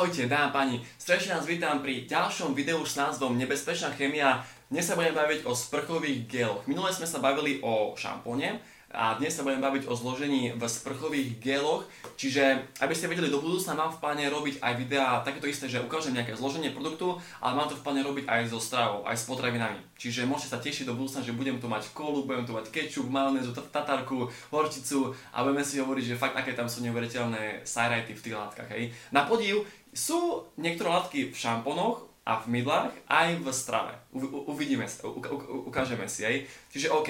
Ahojte, dámy a páni, srdečne nás vítam pri ďalšom videu s názvom Nebezpečná chemia. Dnes sa budem baviť o sprchových geloch. Minule sme sa bavili o šampóne, a dnes sa budem baviť o zložení v sprchových geloch, čiže aby ste vedeli do budúcna mám v pláne robiť aj videá takéto isté, že ukážem nejaké zloženie produktu, ale mám to v pláne robiť aj so stravou, aj s potravinami. Čiže môžete sa tešiť do budúcna, že budem tu mať kolu, budem tu mať kečup, majonézu, tatarku, horčicu a budeme si hovoriť, že fakt aké tam sú neuveriteľné sajrajty v tých látkach. Hej. Na podiv sú niektoré látky v šampónoch, a v mydlách aj v strave. U, u, uvidíme, u, u, ukážeme si, hej. Čiže OK,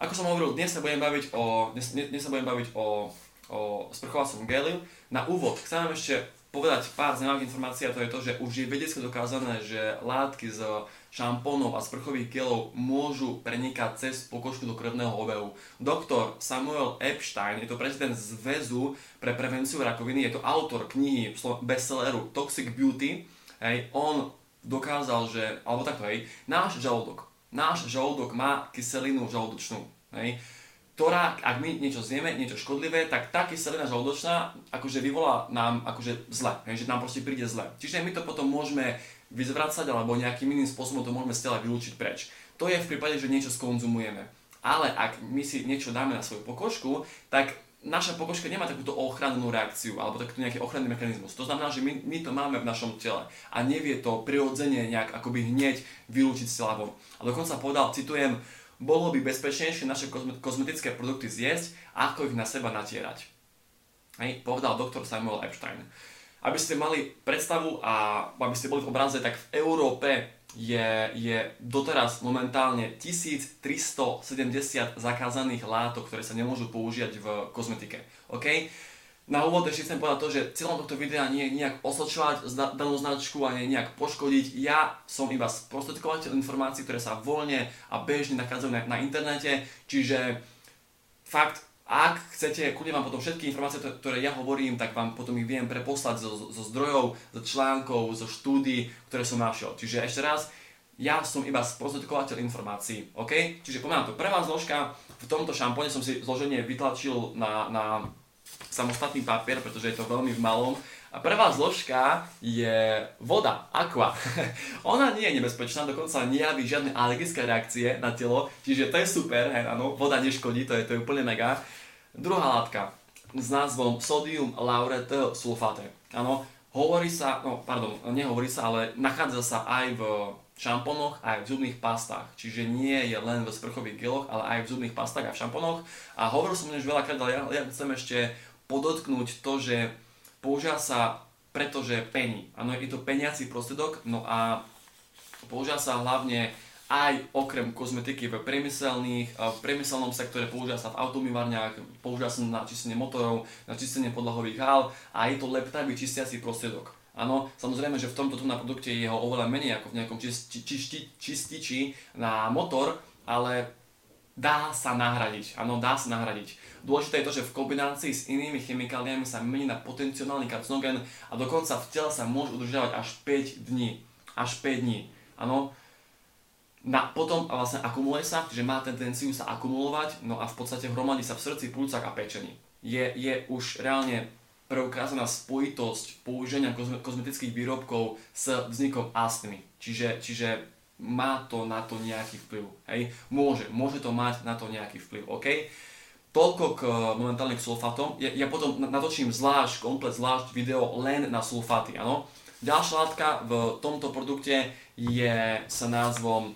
ako som hovoril, dnes sa budem baviť o, dnes, dnes sa budem baviť o, o sprchovacom geliu. Na úvod chcem vám ešte povedať pár zaujímavých informácií a to je to, že už je vedecky dokázané, že látky z šampónov a sprchových gelov môžu prenikať cez pokožku do krvného obehu. Doktor Samuel Epstein je to prezident Zväzu pre prevenciu rakoviny, je to autor knihy bestselleru Toxic Beauty. Hej, on dokázal, že, alebo takto, hej, náš žalúdok náš žalúdok má kyselinu žalúdočnú, hej, ktorá, ak my niečo zjeme, niečo škodlivé, tak tá kyselina žalúdočná akože vyvolá nám akože zle, hej, že nám proste príde zle. Čiže my to potom môžeme vyzvracať alebo nejakým iným spôsobom to môžeme z tela vylúčiť preč. To je v prípade, že niečo skonzumujeme. Ale ak my si niečo dáme na svoju pokožku, tak naša pokožka nemá takúto ochrannú reakciu alebo takýto nejaký ochranný mechanizmus. To znamená, že my, my to máme v našom tele a nevie to prirodzene nejak akoby hneď vylúčiť z tela von. A dokonca povedal, citujem, bolo by bezpečnejšie naše kozmetické produkty zjesť, ako ich na seba natierať. Hej, povedal doktor Samuel Epstein. Aby ste mali predstavu a aby ste boli v obraze, tak v Európe je, je doteraz momentálne 1370 zakázaných látok, ktoré sa nemôžu použiť v kozmetike. OK? Na úvod ešte chcem povedať to, že cieľom tohto videa nie je nejak osočovať danú značku a nie nejak poškodiť. Ja som iba sprostredkovateľ informácií, ktoré sa voľne a bežne nachádzajú na, na internete, čiže fakt ak chcete, kľudne vám potom všetky informácie, ktoré ja hovorím, tak vám potom ich viem preposlať zo, zo zdrojov, zo článkov, zo štúdí, ktoré som našiel. Čiže ešte raz, ja som iba sprostredkovateľ informácií, OK? Čiže poviem to, prvá zložka, v tomto šampóne som si zloženie vytlačil na, na samostatný papier, pretože je to veľmi v malom. A prvá zložka je voda, aqua. Ona nie je nebezpečná, dokonca nejaví žiadne alergické reakcie na telo, čiže to je super, hej, áno, voda neškodí, to je, to je úplne mega. Druhá látka s názvom sodium lauretyl sulfate. Áno, hovorí sa, no pardon, nehovorí sa, ale nachádza sa aj v šampónoch, aj v zubných pastách. Čiže nie je len v sprchových geloch, ale aj v zubných pastách a v šamponoch. A hovoril som už veľakrát, ale ja, ja chcem ešte podotknúť to, že používa sa pretože pení. Áno, je to peniaci prostriedok, no a používa sa hlavne aj okrem kozmetiky v priemyselných, v priemyselnom sektore používa sa v automývarniach, používa sa na čistenie motorov, na čistenie podlahových hál a je to leptavý čistiaci prostriedok. Áno, samozrejme, že v tomto na produkte je ho oveľa menej ako v nejakom čisti, čisti, čističi na motor, ale dá sa nahradiť. Áno, dá sa nahradiť. Dôležité je to, že v kombinácii s inými chemikáliami sa mení na potenciálny karcinogen a dokonca v tele sa môže udržiavať až 5 dní. Až 5 dní. Áno, na, potom vlastne akumuluje sa, že má tendenciu sa akumulovať, no a v podstate hromadí sa v srdci, plúcach a pečení. Je, je už reálne preukázaná spojitosť použenia kozmetických výrobkov s vznikom astmy. Čiže, čiže má to na to nejaký vplyv. Hej? Môže, môže to mať na to nejaký vplyv. OK? Toľko k momentálne k sulfátom. Ja, ja potom natočím zvlášť, komplet zvlášť video len na sulfáty. Áno? Ďalšia látka v tomto produkte je s názvom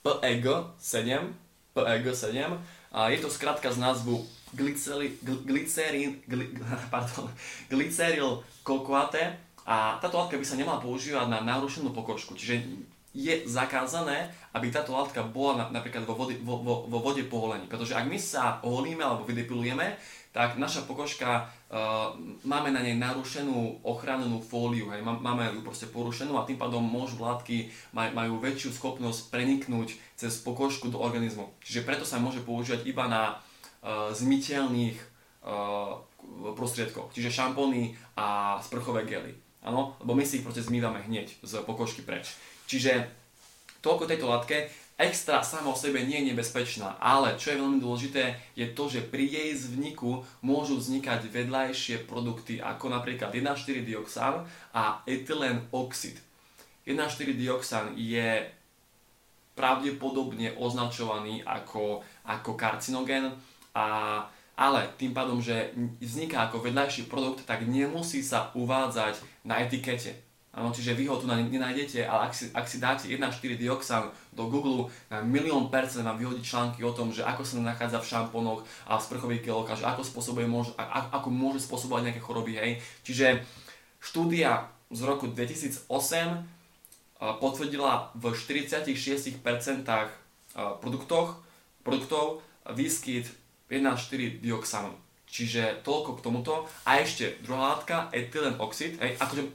PEG7, PEG7 a je to skratka z názvu glycerin, gly, pardon, glyceryl kokoate a táto látka by sa nemala používať na narušenú pokožku, čiže je zakázané, aby táto látka bola na, napríklad vo vode, vo, vo, vo vode po. Pretože ak my sa holíme alebo vydepilujeme, tak naša pokožka, uh, máme na nej narušenú ochrannú fóliu, hej, máme ju proste porušenú a tým pádom môžu látky, maj, majú väčšiu schopnosť preniknúť cez pokožku do organizmu. Čiže preto sa môže používať iba na uh, zmiteľných uh, prostriedkoch, čiže šampóny a sprchové gely. Áno, lebo my si ich proste zmývame hneď z pokožky preč. Čiže toľko tejto látke. extra sama o sebe nie je nebezpečná, ale čo je veľmi dôležité, je to, že pri jej vzniku môžu vznikať vedľajšie produkty ako napríklad 1,4-dioxán a etylén oxid. 1,4-dioxán je pravdepodobne označovaný ako, ako karcinogen, a, ale tým pádom, že vzniká ako vedľajší produkt, tak nemusí sa uvádzať na etikete. Ano, čiže vy ho tu nenájdete, ale ak si, ak si dáte 1,4 dioxán do Google, na milión percent vám vyhodí články o tom, že ako sa nachádza v šampónoch a v sprchových geloch a že ako, spôsobuje, môže, ako môže spôsobovať nejaké choroby. Hej. Čiže štúdia z roku 2008 potvrdila v 46% produktoch, produktov výskyt 1,4 dioxánu. Čiže toľko k tomuto. A ešte druhá látka, etylen oxid. Hej, akože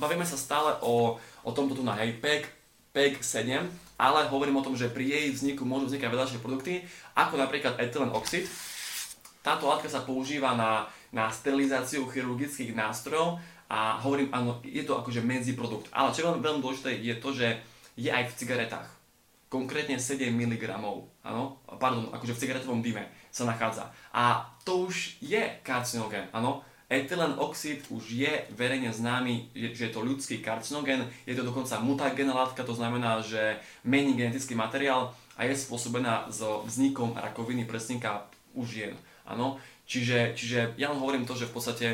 bavíme sa stále o, o tomto tu na hej, PEG, PEG 7, ale hovorím o tom, že pri jej vzniku môžu vznikať vedľajšie produkty, ako napríklad etylen oxid. Táto látka sa používa na, na sterilizáciu chirurgických nástrojov a hovorím, áno, je to akože medziprodukt. Ale čo je veľmi, veľmi dôležité je to, že je aj v cigaretách. Konkrétne 7 mg, áno, pardon, akože v cigaretovom dime sa nachádza. A to už je karcinogen, áno. Etylen oxid už je verejne známy, že je to ľudský karcinogen, je to dokonca mutagénna látka, to znamená, že mení genetický materiál a je spôsobená so vznikom rakoviny prsníka u žien. Áno? Čiže, čiže ja len hovorím to, že v podstate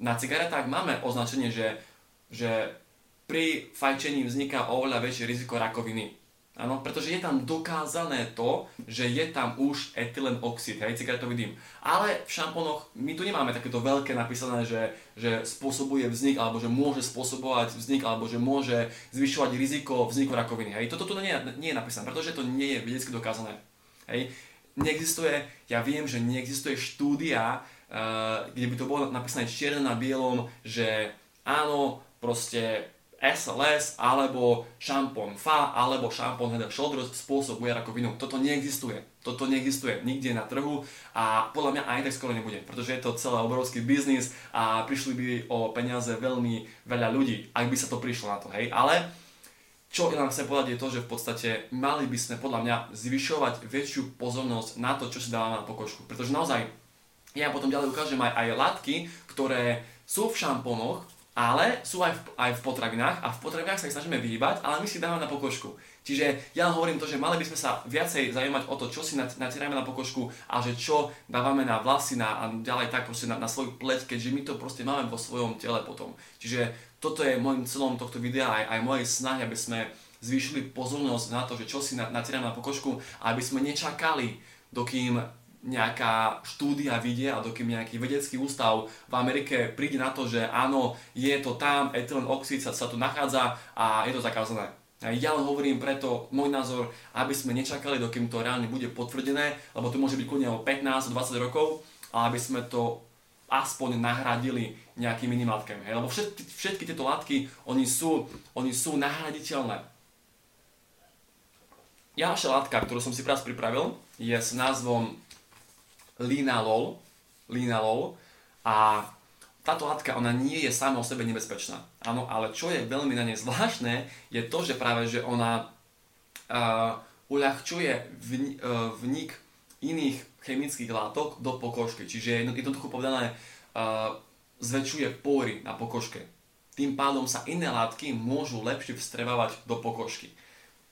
na cigaretách máme označenie, že, že pri fajčení vzniká oveľa väčšie riziko rakoviny. Áno, pretože je tam dokázané to, že je tam už etylen oxid, hej, cigaretový dym. Ale v šampónoch my tu nemáme takéto veľké napísané, že, že spôsobuje vznik, alebo že môže spôsobovať vznik, alebo že môže zvyšovať riziko vzniku rakoviny. Hej. Toto tu nie, nie je napísané, pretože to nie je vedecky dokázané. Hej. Neexistuje, ja viem, že neexistuje štúdia, uh, kde by to bolo napísané čierne na bielom, že áno, proste SLS alebo šampón FA alebo šampón Head Shoulders spôsobuje rakovinu. Toto neexistuje. Toto neexistuje nikde na trhu a podľa mňa aj tak skoro nebude, pretože je to celý obrovský biznis a prišli by o peniaze veľmi veľa ľudí, ak by sa to prišlo na to, hej. Ale čo ja nám chcem povedať je to, že v podstate mali by sme podľa mňa zvyšovať väčšiu pozornosť na to, čo si dávame na pokožku. Pretože naozaj, ja potom ďalej ukážem aj, aj látky, ktoré sú v šampónoch, ale sú aj v, aj v potravinách a v potravinách sa ich snažíme vyhýbať, ale my si dávame na pokožku. Čiže ja hovorím to, že mali by sme sa viacej zaujímať o to, čo si natierame na pokožku a že čo dávame na vlasy na, a ďalej tak proste na, na svoju pleť, keďže my to proste máme vo svojom tele potom. Čiže toto je môjim celom tohto videa aj, aj mojej snahy, aby sme zvýšili pozornosť na to, že čo si natierame na pokožku aby sme nečakali, dokým nejaká štúdia vidie a dokým nejaký vedecký ústav v Amerike príde na to, že áno, je to tam, etylen oxid sa, sa tu nachádza a je to zakázané. Ja len hovorím preto môj názor, aby sme nečakali, dokým to reálne bude potvrdené, lebo to môže byť kľudne o 15-20 rokov, ale aby sme to aspoň nahradili nejakými inými látkami. Lebo všetky, všetky tieto látky, oni sú, oni sú nahraditeľné. Ďalšia látka, ktorú som si práve pripravil, je s názvom linalol, linalol a táto látka, ona nie je sama o sebe nebezpečná. Áno, ale čo je veľmi na nej zvláštne, je to, že práve, že ona uh, uľahčuje vni, uh, vnik iných chemických látok do pokožky. Čiže jednoducho povedané, uh, zväčšuje pory na pokožke. Tým pádom sa iné látky môžu lepšie vstrebávať do pokožky.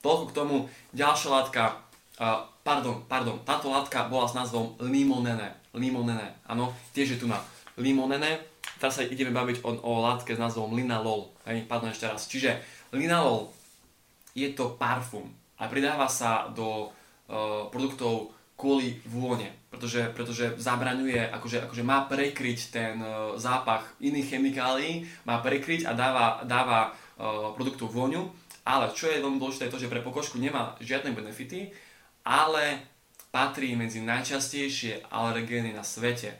Toľko k tomu. Ďalšia látka, Pardon, pardon, táto látka bola s názvom limonene. Limonene, áno, tiež je tu na limonene. Teraz sa ideme baviť o, o látke s názvom linalol. Hej, pardon ešte raz. Čiže linalol je to parfum a pridáva sa do uh, produktov kvôli vône, pretože, pretože zabraňuje, akože, akože má prekryť ten uh, zápach iných chemikálií, má prekryť a dáva, dáva uh, produktu vôňu, ale čo je veľmi dôležité je to, že pre pokožku nemá žiadne benefity, ale patrí medzi najčastejšie alergény na svete.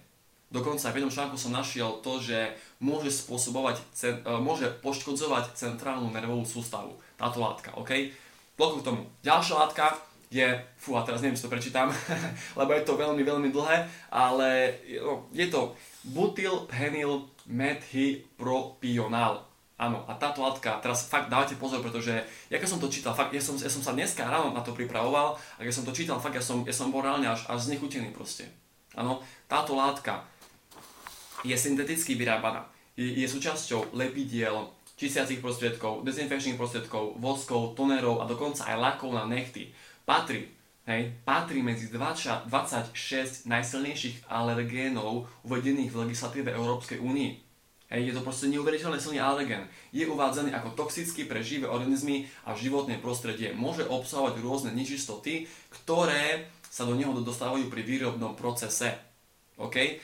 Dokonca v jednom článku som našiel to, že môže spôsobovať, e, môže poškodzovať centrálnu nervovú sústavu. Táto látka, OK? Toľko k tomu. Ďalšia látka je, fú, a teraz neviem, či to prečítam, lebo je to veľmi, veľmi dlhé, ale no, je to butyl penyl methylpropionál. Áno, a táto látka, teraz fakt dávajte pozor, pretože ja keď som to čítal, fakt, ja som, ja som sa dneska ráno na to pripravoval a keď som to čítal, fakt ja som, ja som bol reálne až, až znechutený proste. Áno, táto látka je synteticky vyrábaná. Je, je súčasťou lepidiel, čistiacich prostriedkov, dezinfekčných prostriedkov, voskov, tonerov a dokonca aj lakov na nechty. Patrí, hej, patrí medzi 20, 26 najsilnejších alergénov uvedených v legislatíve Európskej únie. Hej, je to proste neuveriteľne silný alergén. Je uvádzaný ako toxický pre živé organizmy a životné prostredie. Môže obsahovať rôzne nečistoty, ktoré sa do neho dostávajú pri výrobnom procese. OK?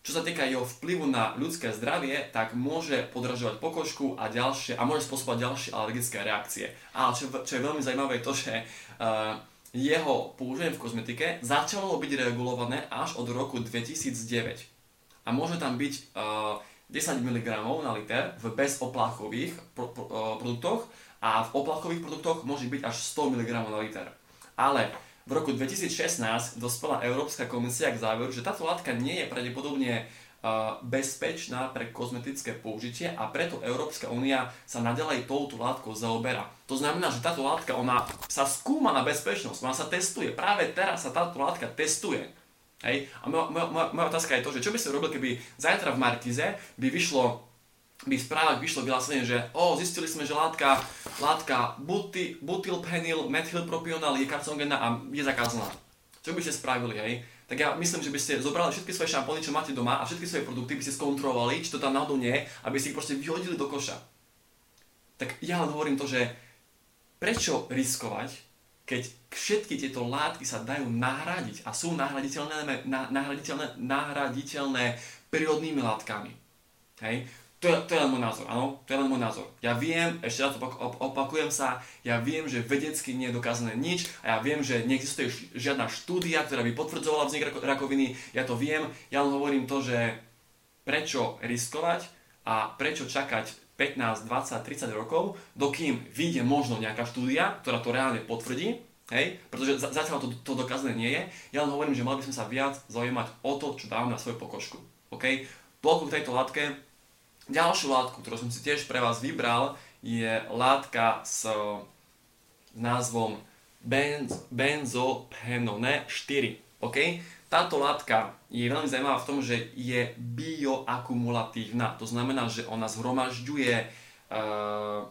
Čo sa týka jeho vplyvu na ľudské zdravie, tak môže podražovať pokožku a ďalšie, a môže spôsobovať ďalšie alergické reakcie. Ale čo, čo je veľmi zaujímavé je to, že uh, jeho používanie v kozmetike začalo byť regulované až od roku 2009. A môže tam byť uh, 10 mg na liter v bezopláchových pro, uh, produktoch a v opláchových produktoch môže byť až 100 mg na liter. Ale v roku 2016 dospela Európska komisia k záveru, že táto látka nie je pravdepodobne uh, bezpečná pre kozmetické použitie a preto Európska únia sa nadalej touto látkou zaoberá. To znamená, že táto látka ona sa skúma na bezpečnosť, ona sa testuje. Práve teraz sa táto látka testuje. Hej? A moja, moja, moja, otázka je to, že čo by ste robil, keby zajtra v Markize by vyšlo by v vyšlo vyhlásenie, že o, zistili sme, že látka, látka buty, butylpenyl methylpropional je karcinogénna a je zakázaná. Čo by ste spravili, hej? Tak ja myslím, že by ste zobrali všetky svoje šampóny, čo máte doma a všetky svoje produkty by ste skontrolovali, či to tam náhodou nie, aby ste ich proste vyhodili do koša. Tak ja hovorím to, že prečo riskovať, keď všetky tieto látky sa dajú nahradiť a sú nahraditeľné, nahraditeľné, nahraditeľné prírodnými látkami. Hej? To je, to je len môj názor, áno, to je len môj názor. Ja viem, ešte raz opakujem sa, ja viem, že vedecky nie je dokázané nič a ja viem, že neexistuje žiadna štúdia, ktorá by potvrdzovala vznik rakoviny, ja to viem, ja len hovorím to, že prečo riskovať a prečo čakať 15, 20, 30 rokov, dokým vyjde možno nejaká štúdia, ktorá to reálne potvrdí, hej, pretože zatiaľ to, to dokázané nie je, ja len hovorím, že mali by sme sa viac zaujímať o to, čo dávame na svoju pokožku. OK? Toľko k tejto látke. Ďalšiu látku, ktorú som si tiež pre vás vybral, je látka s názvom benz, benzopenone 4. OK? Táto látka je veľmi zaujímavá v tom, že je bioakumulatívna. To znamená, že ona zhromažďuje uh,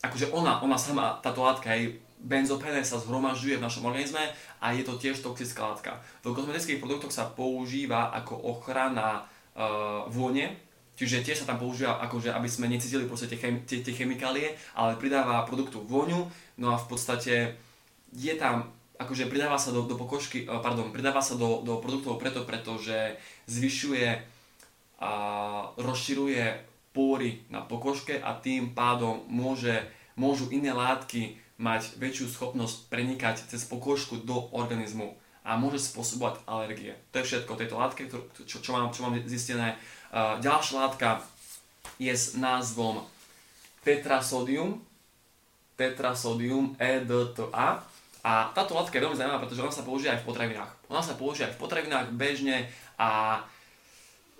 akože ona, ona sama, táto látka, aj benzopene sa zhromažďuje v našom organizme a je to tiež toxická látka. V kozmetických produktoch sa používa ako ochrana uh, vône, čiže tiež sa tam používa akože, aby sme necítili proste tie, chem, tie, tie chemikálie, ale pridáva produktu vôňu, no a v podstate je tam akože pridáva sa do, do pokožky, eh, pardon, pridáva sa do, do produktov preto, pretože zvyšuje a rozširuje pory na pokožke a tým pádom môže, môžu iné látky mať väčšiu schopnosť prenikať cez pokožku do organizmu a môže spôsobovať alergie. To je všetko tejto látke, čo, čo, mám, čo mám zistené. Uh, ďalšia látka je s názvom tetrasodium, tetrasodium EDTA a táto látka je veľmi zaujímavá, pretože ona sa používa aj v potravinách. Ona sa používa aj v potravinách bežne a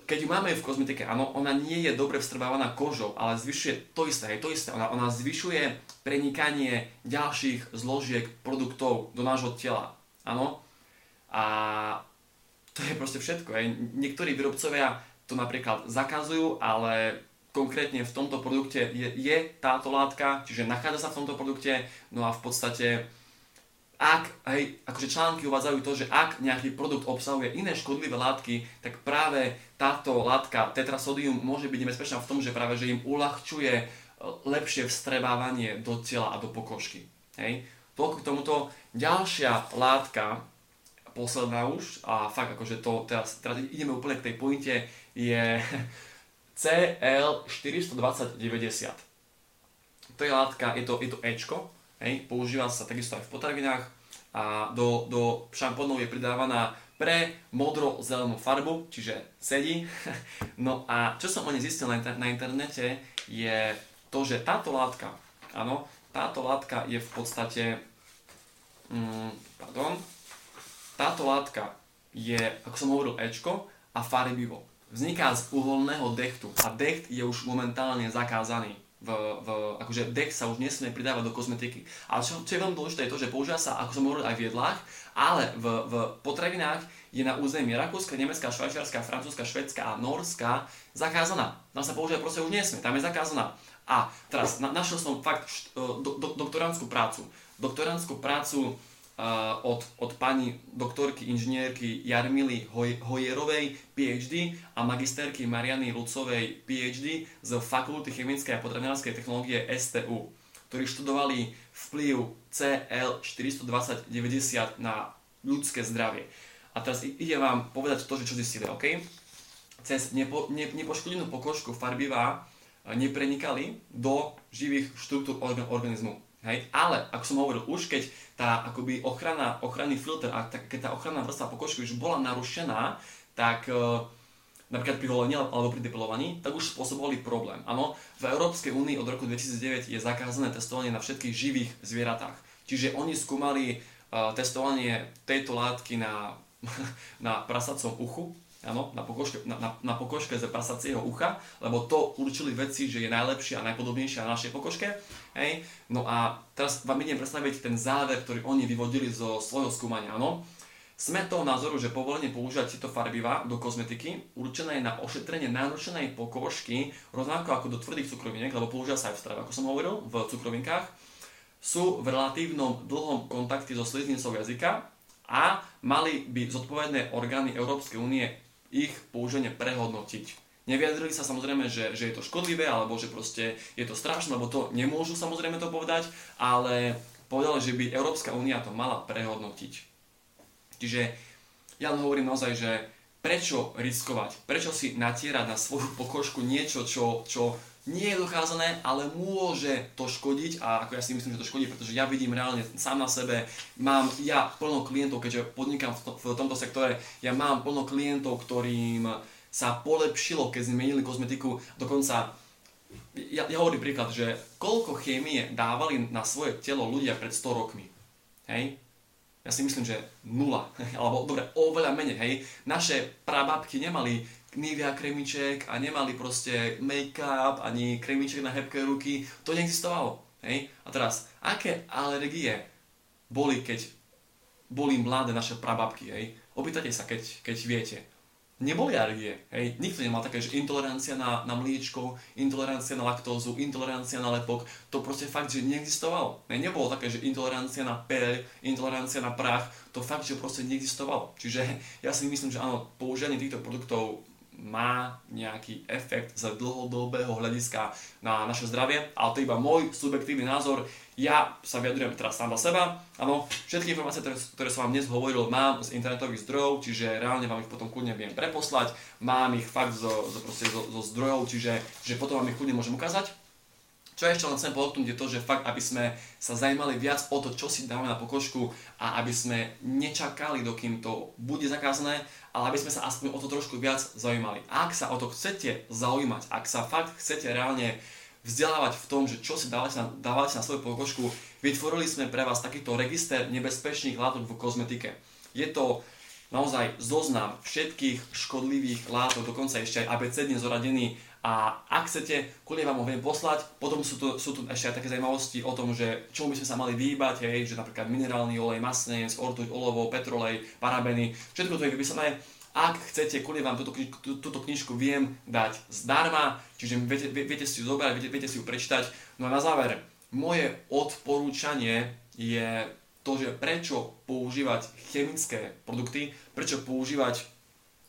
keď ju máme v kozmetike, áno, ona nie je dobre vstrbávaná kožou, ale zvyšuje to isté, aj to isté. Ona, ona zvyšuje prenikanie ďalších zložiek produktov do nášho tela. Áno. A to je proste všetko. Aj. Niektorí výrobcovia to napríklad zakazujú, ale konkrétne v tomto produkte je, je táto látka, čiže nachádza sa v tomto produkte, no a v podstate ak, hej, akože články uvádzajú to, že ak nejaký produkt obsahuje iné škodlivé látky, tak práve táto látka tetrasodium môže byť nebezpečná v tom, že práve že im uľahčuje e, lepšie vstrebávanie do tela a do pokožky. Hej. Toľko k tomuto. Ďalšia látka, posledná už, a fakt akože to, teraz, teraz ideme úplne k tej pointe, je CL42090. To je látka, je to, je to Ečko, Hej, používa sa takisto aj v potravinách a do, do šampónov je pridávaná pre modro-zelenú farbu, čiže sedí. No a čo som o nej zistil na, na internete je to, že táto látka, áno, táto látka je v podstate, mm, pardon, táto látka je, ako som hovoril, Ečko a farbivo. vzniká z uholného dechtu a decht je už momentálne zakázaný. V, v, akože dech sa už nesmie pridávať do kozmetiky. Ale čo, čo je veľmi dôležité je to, že používa sa, ako som hovoril, aj v jedlách, ale v, v potravinách je na území Rakúska, Nemecka, Švajčiarska, Francúzska, Švedska a Norska zakázaná. Tam sa používať proste už nesmie, tam je zakázaná. A teraz na, našiel som fakt do, do, doktorantskú prácu. Doktorantskú prácu od, od pani doktorky inžinierky Jarmily Hoj, Hojerovej PhD a magisterky Mariany Lucovej PhD z Fakulty chemickej a potravinárskej technológie STU, ktorí študovali vplyv CL420-90 na ľudské zdravie. A teraz ide vám povedať to, že čo zistili, OK? Cez nepo, ne, nepoškodenú pokožku farbivá neprenikali do živých štruktúr organizmu. Hej? Ale, ako som hovoril, už keď tá akoby ochrana, ochranný filter a tá, keď tá ochranná vrstva pokožky už bola narušená, tak e, napríklad pri holení alebo pri depilovaní, tak už spôsobovali problém. Áno, v Európskej únii od roku 2009 je zakázané testovanie na všetkých živých zvieratách. Čiže oni skúmali uh, testovanie tejto látky na, na prasacom uchu, áno, na pokožke, na, na, na pokožke ze prasacieho ucha, lebo to určili vedci, že je najlepšia a najpodobnejšia na našej pokožke. Hej. No a teraz vám idem predstaviť ten záver, ktorý oni vyvodili zo svojho skúmania. Áno. Sme toho názoru, že povolenie používať tieto farbiva do kozmetiky určené na ošetrenie narušenej pokožky, rovnako ako do tvrdých cukroviniek, lebo používa sa aj v strave, ako som hovoril, v cukrovinkách, sú v relatívnom dlhom kontakte so sliznicou jazyka a mali by zodpovedné orgány Európskej únie ich použenie prehodnotiť. Nevyjadrili sa samozrejme, že, že je to škodlivé, alebo že proste je to strašné, lebo to nemôžu samozrejme to povedať, ale povedali, že by Európska únia to mala prehodnotiť. Čiže ja len hovorím naozaj, že prečo riskovať, prečo si natierať na svoju pokožku niečo, čo, čo nie je docházané, ale môže to škodiť a ako ja si myslím, že to škodí, pretože ja vidím reálne sám na sebe, mám ja plno klientov, keďže podnikám v, to, v tomto sektore, ja mám plno klientov, ktorým sa polepšilo, keď zmenili kozmetiku, dokonca ja, ja hovorím príklad, že koľko chémie dávali na svoje telo ľudia pred 100 rokmi. Hej? Ja si myslím, že nula. Alebo dobre, oveľa menej. Hej? Naše prababky nemali Nivea kremiček a nemali proste make-up ani kremiček na hebké ruky. To neexistovalo. Hej? A teraz, aké alergie boli, keď boli mladé naše prababky? Hej? Opýtate sa, keď, keď viete. Neboli alergie. Hej? Nikto nemal také, že intolerancia na, na mliečko, intolerancia na laktózu, intolerancia na lepok. To proste fakt, že neexistovalo. Hej? Nebolo také, že intolerancia na peľ, intolerancia na prach. To fakt, že proste neexistovalo. Čiže ja si myslím, že áno, používanie týchto produktov má nejaký efekt z dlhodobého hľadiska na naše zdravie, ale to je iba môj subjektívny názor. Ja sa vyjadrujem teraz sám za seba. Áno, všetky informácie, ktoré, ktoré som vám dnes hovoril, mám z internetových zdrojov, čiže reálne vám ich potom kľudne viem preposlať. Mám ich fakt zo, zo, zo, zo zdrojov, čiže že potom vám ich kľudne môžem ukázať. Čo ešte len chcem podotknúť je to, že fakt, aby sme sa zajímali viac o to, čo si dávame na pokožku a aby sme nečakali, dokým to bude zakázané, ale aby sme sa aspoň o to trošku viac zaujímali. Ak sa o to chcete zaujímať, ak sa fakt chcete reálne vzdelávať v tom, že čo si dávate na, dávate na svoju pokožku, vytvorili sme pre vás takýto register nebezpečných látok v kozmetike. Je to naozaj zoznam všetkých škodlivých látok, dokonca ešte aj abecedne zoradený a ak chcete, kľudne vám ho viem poslať. Potom sú tu, sú tu ešte aj také zaujímavosti o tom, že čo by sme sa mali vyhýbať, hej, že napríklad minerálny olej, masnec, ortuť, olovo, petrolej, parabeny, všetko to je vypísané. Ak chcete, kľudne vám túto, tú, túto knižku viem dať zdarma, čiže viete, viete si ju zobrať, viete, viete si ju prečítať. No a na záver, moje odporúčanie je to, že prečo používať chemické produkty, prečo používať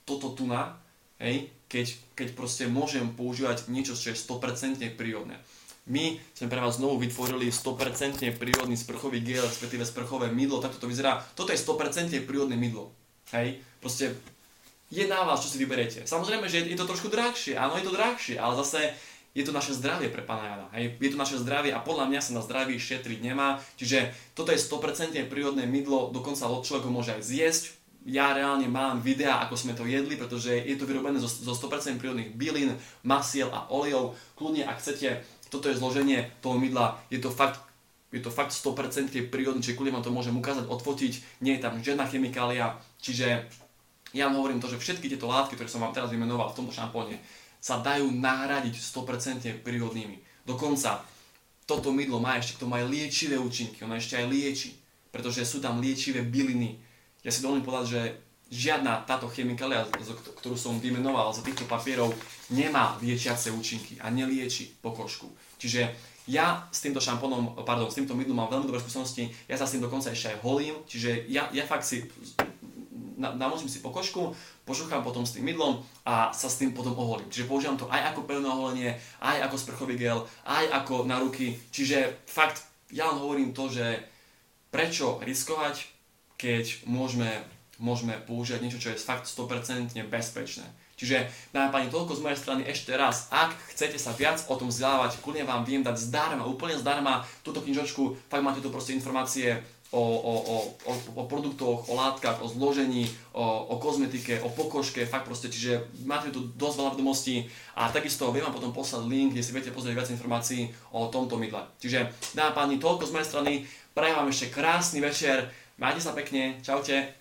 toto tu na, hej, keď, keď proste môžem používať niečo, čo je 100% prírodné. My sme pre vás znovu vytvorili 100% prírodný sprchový gel, respektíve sprchové mydlo, takto to vyzerá. Toto je 100% prírodné mydlo. Hej, proste je na vás, čo si vyberete. Samozrejme, že je to trošku drahšie, áno, je to drahšie, ale zase je to naše zdravie pre pána Jana. Hej? Je to naše zdravie a podľa mňa sa na zdraví šetriť nemá. Čiže toto je 100% prírodné mydlo, dokonca človek ho môže aj zjesť, ja reálne mám videá, ako sme to jedli, pretože je to vyrobené zo, zo 100% prírodných bylín, masiel a olejov. Kľudne, ak chcete, toto je zloženie toho mydla, je to fakt je to fakt 100% prírodné, čiže kľudne vám to môžem ukázať, odfotiť, nie je tam žiadna chemikália, čiže Ja vám hovorím to, že všetky tieto látky, ktoré som vám teraz vymenoval v tomto šampóne, sa dajú nahradiť 100% prírodnými. Dokonca toto mydlo má ešte k tomu aj liečivé účinky, ono ešte aj lieči, pretože sú tam liečivé byliny. Ja si dovolím povedať, že žiadna táto chemikália, ktorú som vymenoval za týchto papierov, nemá liečiace účinky a nelieči pokožku. Čiže ja s týmto šampónom, pardon, s týmto mydlom mám veľmi dobré skúsenosti, ja sa s tým dokonca ešte aj holím, čiže ja, ja fakt si namočím si pokožku, požuchám potom s tým mydlom a sa s tým potom oholím. Čiže používam to aj ako pevné oholenie, aj ako sprchový gel, aj ako na ruky. Čiže fakt, ja len hovorím to, že prečo riskovať, keď môžeme, môžeme použiť niečo, čo je fakt 100% bezpečné. Čiže, páni, toľko z mojej strany ešte raz. Ak chcete sa viac o tom vzdelávať, kľudne vám viem dať zdarma, úplne zdarma túto knižočku, fakt máte tu proste informácie o, o, o, o, o produktoch, o látkach, o zložení, o, o kozmetike, o pokožke, fakt proste, čiže máte tu dosť veľa vedomostí a takisto viem vám potom poslať link, kde si viete pozrieť viac informácií o tomto mydle. Čiže páni, toľko z mojej strany, prajem vám ešte krásny večer, majte sa pekne, čaute.